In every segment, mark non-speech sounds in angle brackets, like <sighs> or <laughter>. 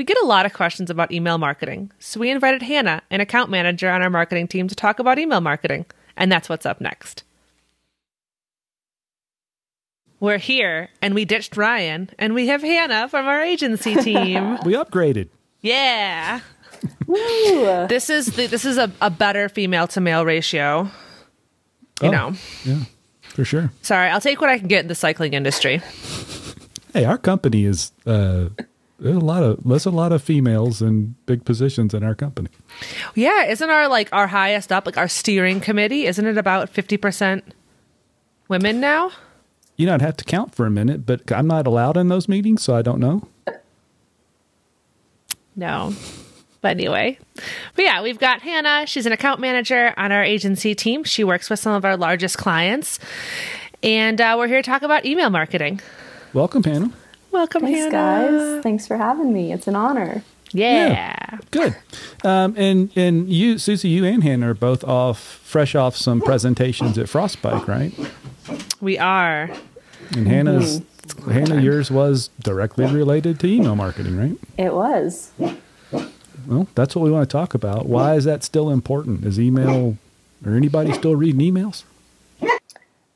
We get a lot of questions about email marketing, so we invited Hannah, an account manager on our marketing team, to talk about email marketing. And that's what's up next. We're here, and we ditched Ryan, and we have Hannah from our agency <laughs> team. We upgraded. yeah. This is the, this is a, a better female to male ratio. You Oh, know, Yeah, for sure. sorry, I'll take what I can get in the cycling industry. Hey, our company is uh, there's a lot of there's a lot of females in big positions in our company. Yeah, isn't our like our highest up like our steering committee? Isn't it about fifty percent women now? You know, I'd have to count for a minute, but I'm not allowed in those meetings, so I don't know. No. But anyway, but yeah, we've got Hannah. She's an account manager on our agency team. She works with some of our largest clients. And uh, we're here to talk about email marketing. Welcome, Hannah. Welcome, Thanks, Hannah. guys. Thanks for having me. It's an honor. Yeah. Good. Um, and and you, Susie, you and Hannah are both off, fresh off some presentations at Frostbike, right? we are. And Hannah's Hannah, yours was directly related to email marketing, right? It was. Well, that's what we want to talk about. Why is that still important? Is email or anybody still reading emails?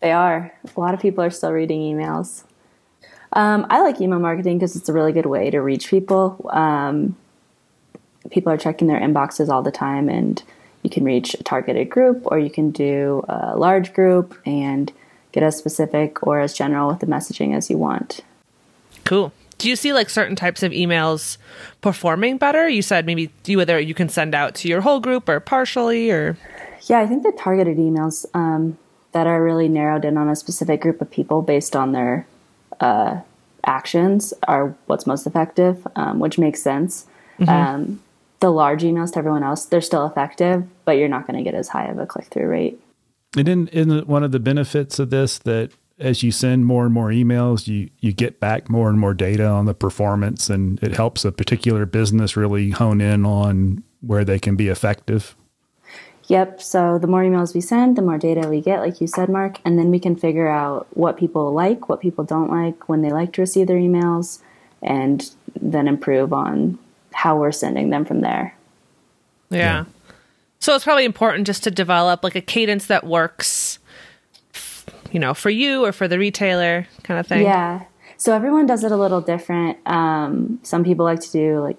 They are. A lot of people are still reading emails. Um, I like email marketing because it's a really good way to reach people. Um, people are checking their inboxes all the time, and you can reach a targeted group, or you can do a large group and get as specific or as general with the messaging as you want. Cool. Do you see like certain types of emails performing better? You said maybe you whether you can send out to your whole group or partially or Yeah, I think the targeted emails um, that are really narrowed in on a specific group of people based on their uh, actions are what's most effective, um, which makes sense. Um, the large emails to everyone else, they're still effective, but you're not going to get as high of a click through rate. And then, isn't one of the benefits of this that as you send more and more emails, you you get back more and more data on the performance, and it helps a particular business really hone in on where they can be effective. Yep. So the more emails we send, the more data we get, like you said, Mark, and then we can figure out what people like, what people don't like, when they like to receive their emails, and then improve on how we're sending them from there. yeah. So it's probably important just to develop like a cadence that works you know, for you or for the retailer kind of thing. Yeah. So everyone does it a little different. Um, some people like to do like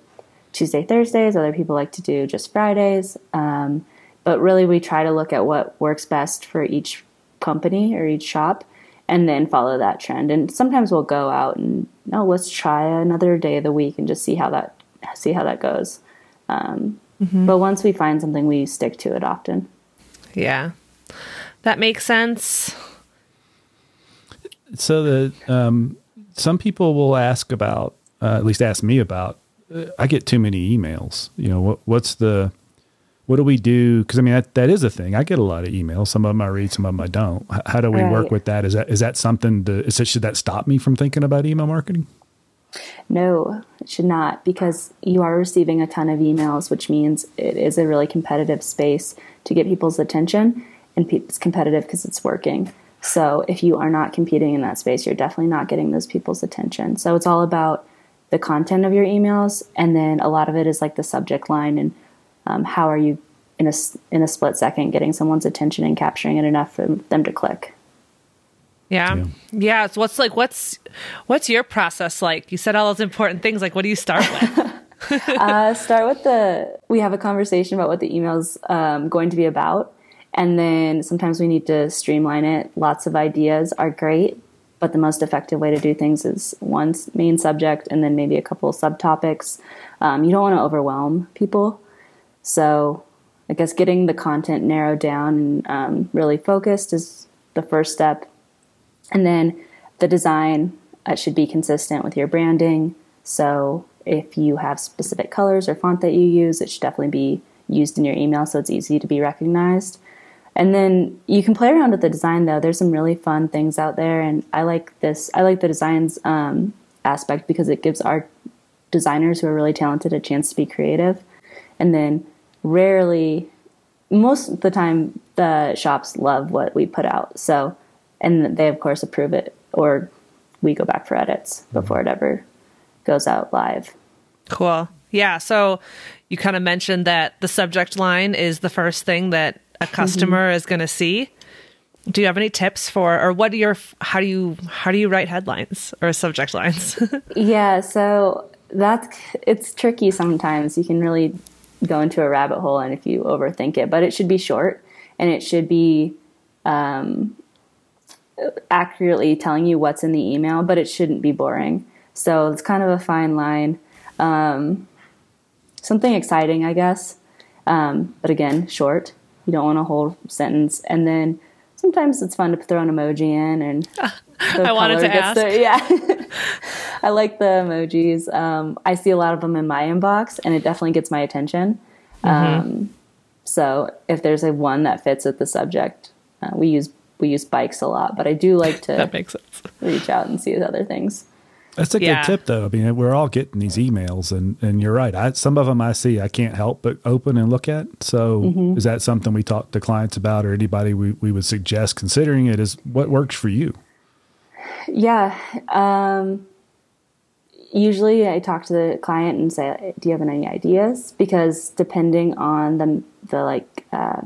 Tuesday, Thursdays. Other people like to do just Fridays. Um, but really, we try to look at what works best for each company or each shop, and then follow that trend. And sometimes we'll go out and no, let's try another day of the week and just see how that see how that goes. Um, But once we find something, we stick to it often. Yeah. That makes sense. So the um, some people will ask about, uh, at least ask me about. Uh, I get too many emails. You know, what what's the what do we do? Because I mean, that, that is a thing. I get a lot of emails. Some of them I read, some of them I don't. How do we work with that? Is that is that something? To, is it, should that stop me from thinking about email marketing? No, it should not, because you are receiving a ton of emails, which means it is a really competitive space to get people's attention, and pe- it's competitive because it's working. So if you are not competing in that space, you're definitely not getting those people's attention. So it's all about the content of your emails, and then a lot of it is like the subject line and um, how are you in a s- in a split second getting someone's attention and capturing it enough for them to click. Yeah. Yeah. Yeah. So what's like what's what's your process like? You said all those important things. Like what do you start with? <laughs> uh, start with the we have a conversation about what the email's um, going to be about and then sometimes we need to streamline it lots of ideas are great but the most effective way to do things is one main subject and then maybe a couple of subtopics um, you don't want to overwhelm people so i guess getting the content narrowed down and um, really focused is the first step and then the design uh, should be consistent with your branding. So if you have specific colors or font that you use, it should definitely be used in your email so it's easy to be recognized. And then you can play around with the design though. There's some really fun things out there, and I like this. I like the designs um, aspect because it gives our designers who are really talented a chance to be creative. And then rarely, most of the time, the shops love what we put out. So, and they of course approve it, or we go back for edits mm-hmm. before it ever goes out live. cool. Yeah. So you kind of mentioned that the subject line is the first thing that a mm-hmm. customer is going to see. Do you have any tips for, or what do your, how do you, how do you write headlines or subject lines? <laughs> Yeah, so that's it's tricky sometimes. You can really go into a rabbit hole and if you overthink it, but it should be short and it should be um, accurately telling you what's in the email, but it shouldn't be boring. So it's kind of a fine line. Um, something exciting, I guess, um, but again, short. You don't want a whole sentence, and then sometimes it's fun to throw an emoji in and the I wanted to gets ask. the- yeah. <laughs> I like the emojis. Um, I see a lot of them in my inbox, and it definitely gets my attention. Mm-hmm. Um, so if there's a one that fits with the subject, uh, we use we use bikes a lot, but I do like <laughs> to that makes sense. reach out and see other things. That's a Yeah. good tip, though. I mean, we're all getting these emails, and and you're right. I, some of them I see I can't help but open and look at. So, Mm-hmm. is that something we talk to clients about, or anybody we, we would suggest considering it? Is what works for you? Yeah. Um, usually I talk to the client and say, do you have any ideas? Because depending on the, the like, uh,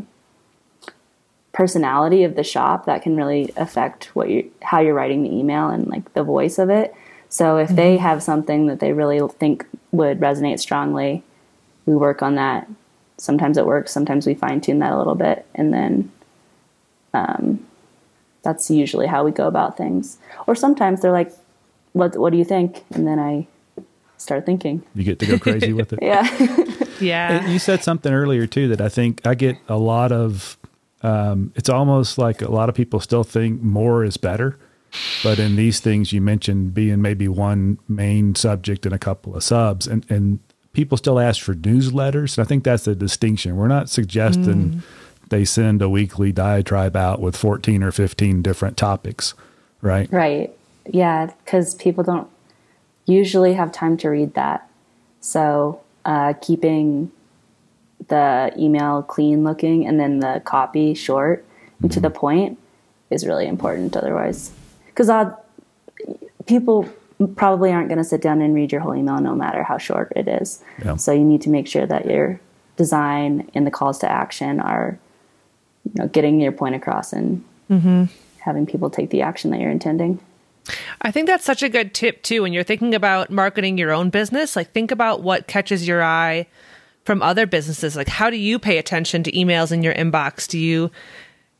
personality of the shop, that can really affect what you, how you're writing the email and like the voice of it. So if they have something that they really think would resonate strongly, we work on that. Sometimes it works. Sometimes we fine tune that a little bit, and then um, that's usually how we go about things. Or sometimes they're like, "What What do you think?" And then I start thinking. You get to go crazy with it. <laughs> Yeah, <laughs> Yeah. And you said something earlier too that I think I get a lot of. Um, it's almost like a lot of people still think more is better, but in these things you mentioned being maybe one main subject and a couple of subs, and and people still ask for newsletters. And I think that's the distinction. We're not suggesting they send a weekly diatribe out with fourteen or fifteen different topics, right? right. Yeah, because people don't usually have time to read that. So uh, keeping the email clean looking and then the copy short and to the point is really important. Otherwise, because people probably aren't going to sit down and read your whole email no matter how short it is. Yeah. So you need to make sure that your design and the calls to action are you know, getting your point across and having people take the action that you're intending. I think that's such a good tip too when you're thinking about marketing your own business. Like think about what catches your eye from other businesses. Like how do you pay attention to emails in your inbox? Do you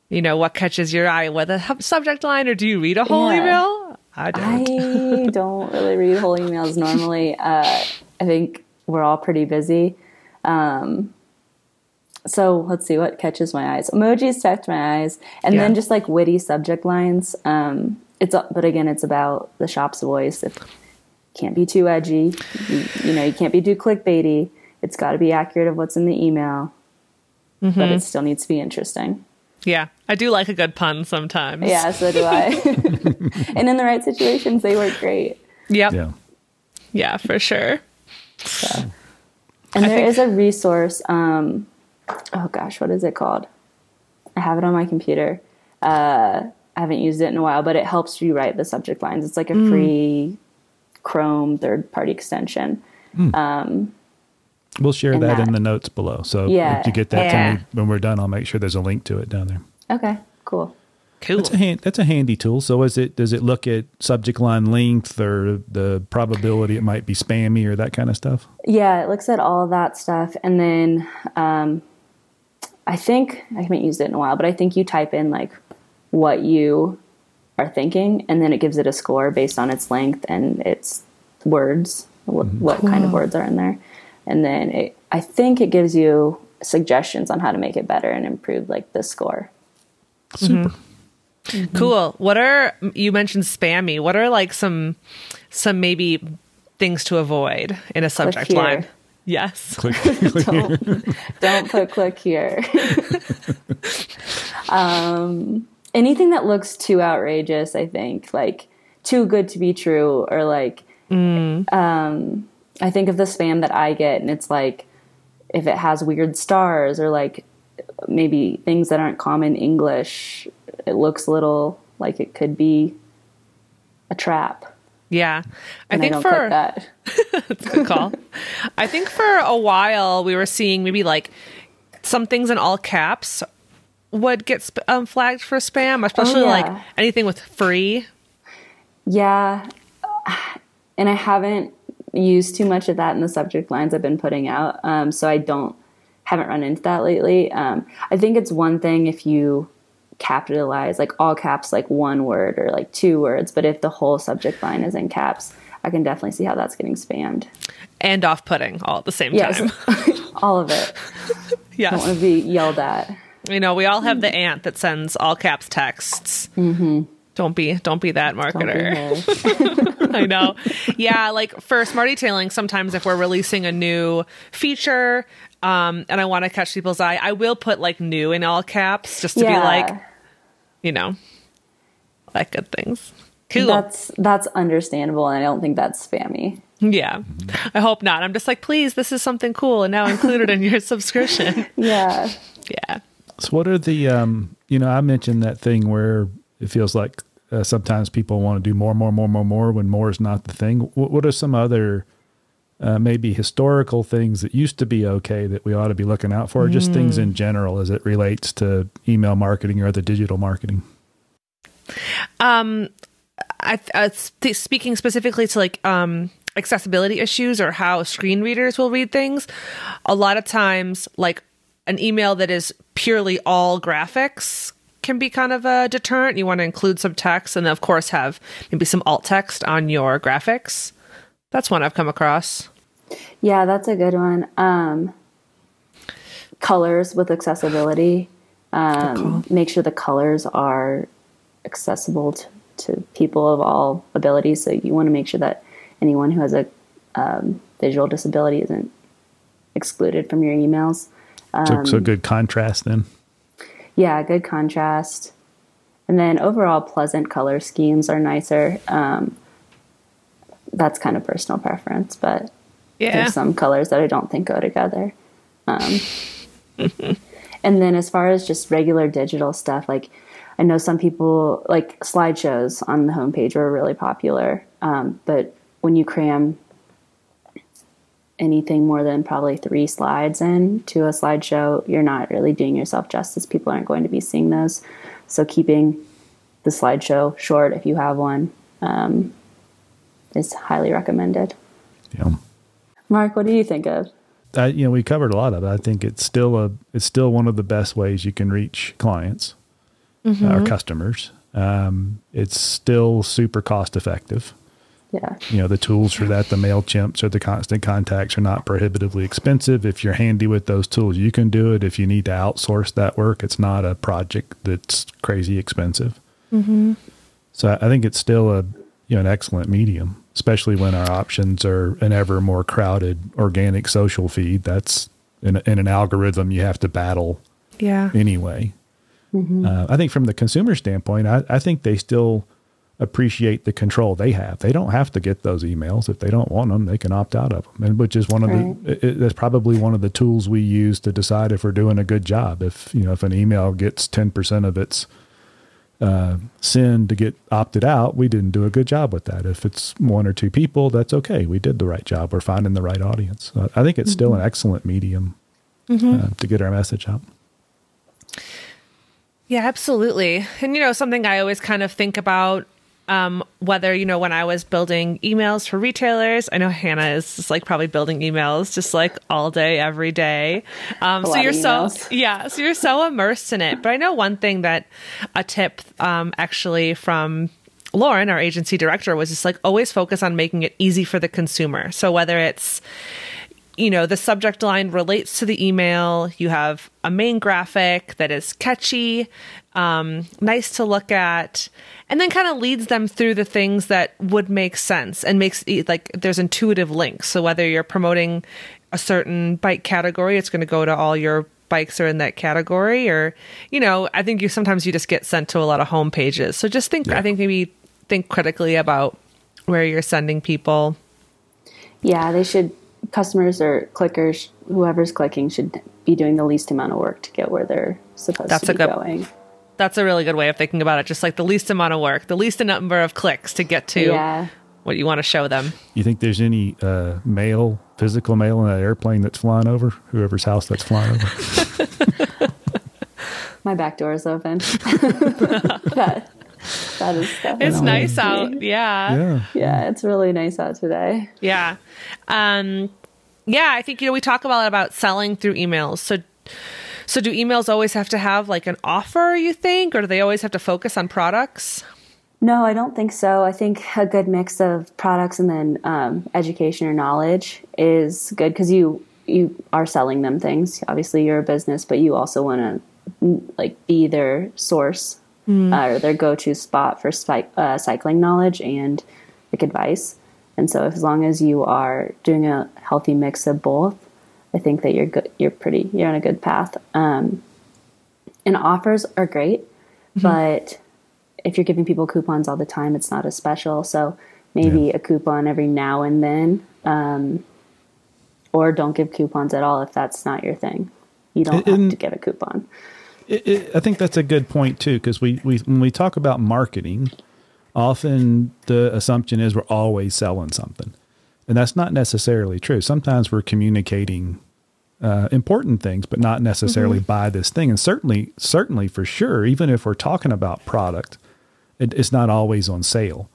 you know what catches your eye with a hub- subject line or do you read a whole Yeah. email? I don't. I <laughs> don't really read whole emails normally. Uh, I think we're all pretty busy. Um, so let's see what catches my eyes. Emojis catch my eyes, and Yeah. then just like witty subject lines. Um, it's but again, it's about the shop's voice. It can't be too edgy. You, you know, you can't be too clickbaity. It's got to be accurate of what's in the email, but it still needs to be interesting. Yeah. I do like a good pun sometimes. Yeah, so do I. <laughs> and in the right situations, they work great. Yep. Yeah. Yeah, for sure. And I there think- is a resource. Um, oh gosh, what is it called? I have it on my computer. Uh, I haven't used it in a while, but it helps you write the subject lines. It's like a Mm. free Chrome third party extension. We'll share that, that- in the notes below. So Yeah. if you get that Yeah. to me when we're done, I'll make sure there's a link to it down there. Okay, cool. Cool. That's a hand, that's a handy tool. So is it does it look at subject line length or the probability it might be spammy or that kind of stuff? Yeah, it looks at all that stuff. And then um, I think, I haven't used it in a while, but I think you type in like what you are thinking, and then it gives it a score based on its length and its words, what, mm-hmm. what kind of words are in there. And then it, I think it gives you suggestions on how to make it better and improve like the score. Super. Mm-hmm. Mm-hmm. Cool. What are you mentioned spammy? What are like some some maybe things to avoid in a subject line? Yes. Click, <laughs> click don't, don't put click here. <laughs> um, anything that looks too outrageous, I think, like too good to be true, or like, um, I think of the spam that I get, and it's like if it has weird stars or like maybe things that aren't common English, it looks a little like it could be a trap. Yeah. I And I, think don't for that. <laughs> good call. I think for a while we were seeing maybe like some things in all caps would get sp- um, flagged for spam, especially Oh, yeah. like anything with free. Yeah. And I haven't used too much of that in the subject lines I've been putting out. Um, so I don't, haven't run into that lately. Um, I think it's one thing if you capitalize like all caps, like one word or like two words, but if the whole subject line is in caps, I can definitely see how that's getting spammed. and off putting all at the same Yes. time. <laughs> <laughs> all of it. <laughs> I don't want to be yelled at. You know, we all have the aunt that sends all caps texts. Mm-hmm. Don't be, don't be that Don't be marketer. I know. Yeah, like for SmartEtailing, sometimes if we're releasing a new feature, um, and I want to catch people's eye, I will put like new in all caps just to be like, you know, like good things. Cool. That's that's understandable, and I don't think that's spammy. yeah. I hope not. I'm just like, please, this is something cool and now included in your <laughs> subscription. Yeah, <laughs> Yeah. So, what are the, um, you know, I mentioned that thing where it feels like uh, sometimes people want to do more, more, more, more, more when more is not the thing. What, what are some other, uh, maybe historical things that used to be okay that we ought to be looking out for? Just things in general as it relates to email marketing or other digital marketing. Um, I, uh, sp- speaking specifically to like um accessibility issues or how screen readers will read things, a lot of times like an email that is purely all graphics can be kind of a deterrent. You want to include some text and of course have maybe some alt text on your graphics. That's one I've come across. yeah, that's a good one. Um, colors with accessibility. Um, make sure the colors are accessible to, to people of all abilities. So you want to make sure that anyone who has a um, visual disability isn't excluded from your emails. So, so good contrast then. Yeah, good contrast. And then overall, pleasant color schemes are nicer. Um, that's kind of personal preference, but Yeah. there's some colors that I don't think go together. Um, <laughs> and then as far as just regular digital stuff, like I know some people like slideshows on the homepage were really popular, um, but when you cram anything more than probably three slides in to a slideshow, you're not really doing yourself justice. People aren't going to be seeing those. So keeping the slideshow short, if you have one, um, is highly recommended. Yeah. Mark, what do you think of? I, you know, we covered a lot of it. I think it's still a, it's still one of the best ways you can reach clients uh, or customers. Um, it's still super cost effective. Yeah. You know, the tools for that, the MailChimps or the constant contacts are not prohibitively expensive. If you're handy with those tools, you can do it. If you need to outsource that work, it's not a project that's crazy expensive. So I think it's still a, you know, an excellent medium, especially when our options are an ever more crowded organic social feed. That's in, in an algorithm you have to battle Yeah. anyway. Uh, I think from the consumer standpoint, I, I think they still appreciate the control they have. They don't have to get those emails if they don't want them. They can opt out of them, and which is one of Right. the. It, that's probably one of the tools we use to decide if we're doing a good job. If you know if an email gets ten percent of its uh, sin to get opted out, we didn't do a good job with that. If it's one or two people, that's okay. We did the right job. We're finding the right audience. So I think it's still an excellent medium uh, to get our message out. Yeah, absolutely. And you know, something I always kind of think about um, whether you know when I was building emails for retailers, I know Hannah is just like probably building emails just like all day, every day. Um, so you're so <laughs> yeah, so you're so immersed in it. But I know one thing that a tip um, actually from Lauren, our agency director, was just like always focus on making it easy for the consumer. So whether it's you know the subject line relates to the email. You have a main graphic that is catchy um, nice to look at and then kind of leads them through the things that would make sense and makes like there's intuitive links. So whether you're promoting a certain bike category it's going to go to all your bikes are in that category or you know i think you sometimes you just get sent to a lot of home pages. So just think i think maybe think critically about where you're sending people. Yeah, they should customers or clickers, whoever's clicking should be doing the least amount of work to get where they're supposed That's to a be good- going. That's a really good way of thinking about it. Just like the least amount of work, the least number of clicks to get to Yeah. what you want to show them. You think there's any uh, mail, physical mail in that airplane that's flying over, whoever's house that's flying over? <laughs> My back door is open. <laughs> <laughs> that, that is It's nice me. out. Yeah. yeah. Yeah, it's really nice out today. Yeah. Um, yeah, I think, you know, we talk a lot about selling through emails. So, so do emails always have to have like an offer, you think, or do they always have to focus on products? No, I don't think so. I think a good mix of products and then um, education or knowledge is good because you you are selling them things. Obviously, you're a business, but you also want to like be their source uh, or their go to spot for uh, cycling knowledge and like advice. And so, as long as you are doing a healthy mix of both, I think that you're good. You're pretty. You're on a good path. Um, and offers are great, but if you're giving people coupons all the time, it's not as special. So maybe Yeah. a coupon every now and then, um, or don't give coupons at all if that's not your thing. You don't In- have to give a coupon. It, it, I think that's a good point too, because we, we when we talk about marketing, often the assumption is we're always selling something, and that's not necessarily true. Sometimes we're communicating uh, important things, but not necessarily buy this thing. And certainly, certainly for sure, even if we're talking about product, it, it's not always on sale.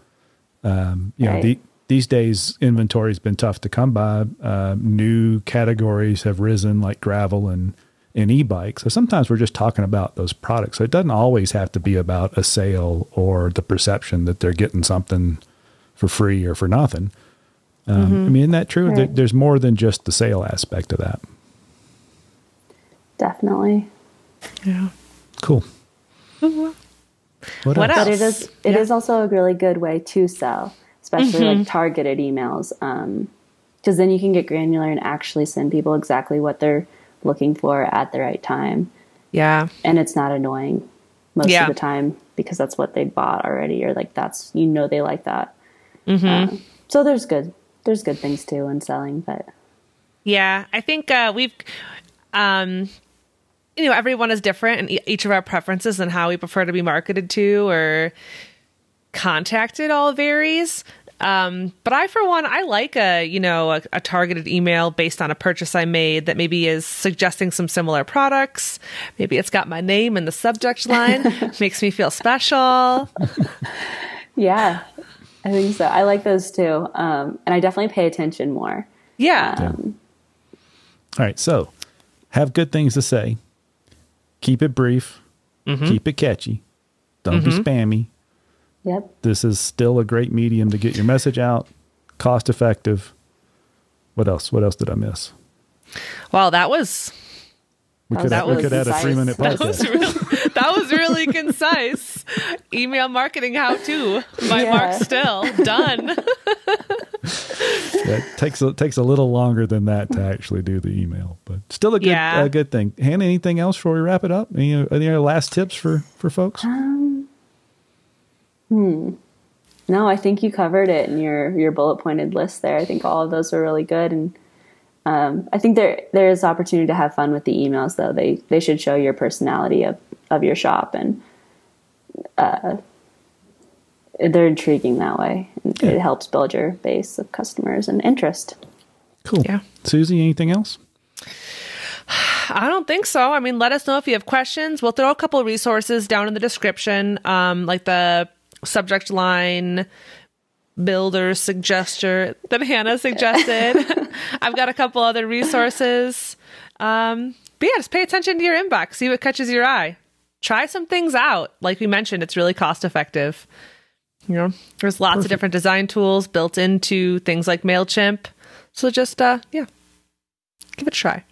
Um, you know, the, these days inventory has been tough to come by. Uh, new categories have risen like gravel and, and e-bikes. So sometimes we're just talking about those products. So it doesn't always have to be about a sale or the perception that they're getting something for free or for nothing. Um, mm-hmm. I mean, isn't that true? There, Right. there's more than just the sale aspect of that. Definitely. Yeah. Cool. Oh, what But else? it is it Yeah. is also a really good way to sell, especially like mm-hmm. targeted emails. Um, because then you can get granular and actually send people exactly what they're looking for at the right time. Yeah. and it's not annoying most Yeah. of the time because that's what they bought already or like that's you know they like that Uh, so there's good there's good things too in selling but Yeah, I think uh, we've, um, you know, everyone is different, and e- each of our preferences and how we prefer to be marketed to or contacted all varies. Um, but I, for one, I like a you know a, a targeted email based on a purchase I made that maybe is suggesting some similar products. Maybe it's got my name in the subject line, <laughs> makes me feel special. yeah i think so i like those too um, and i definitely pay attention more Yeah, Yeah. All right. So have good things to say. Keep it brief. Keep it catchy. Don't be spammy. Yep This is still a great medium to get your message out. Cost effective. What else? What else did I miss? wow, that was We could was add, we really could add a three minute That That was podcast. really, that was really <laughs> concise. Email marketing how to by Yeah. Mark Still. Done. <laughs> That takes a, takes a little longer than that to actually do the email, but still a good Yeah. a good thing. Hannah, anything else before we wrap it up? Any, any other last tips for for folks? Um, no i think you covered it in your your bullet pointed list there i think all of those are really good and um, i think there there is opportunity to have fun with the emails though they they should show your personality of of your shop and uh, they're intriguing that way Yeah. it helps build your base of customers and interest Cool. Yeah. Susie, anything else? <sighs> I don't think so. I mean, let us know if you have questions. We'll throw a couple of resources down in the description, um, like the subject line builder suggester that Hannah suggested. <laughs> I've got a couple other resources. Um, but yeah, just pay attention to your inbox. See what catches your eye. Try some things out. Like we mentioned, it's really cost effective. You know, there's lots of different design tools built into things like MailChimp. So just, uh, yeah, give it a try.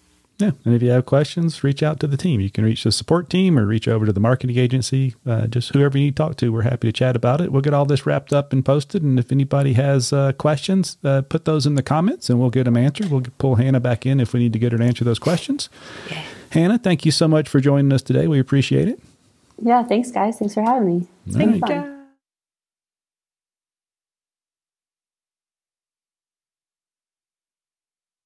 Yeah. And if you have questions, reach out to the team. You can reach the support team or reach over to the marketing agency. Uh, just whoever you need to talk to, we're happy to chat about it. We'll get all this wrapped up and posted. And if anybody has uh, questions, uh, put those in the comments and we'll get them answered. We'll pull Hannah back in if we need to get her to answer those questions. Hannah, thank you so much for joining us today. We appreciate it. yeah thanks guys thanks for having me it's been right. fun. Yeah.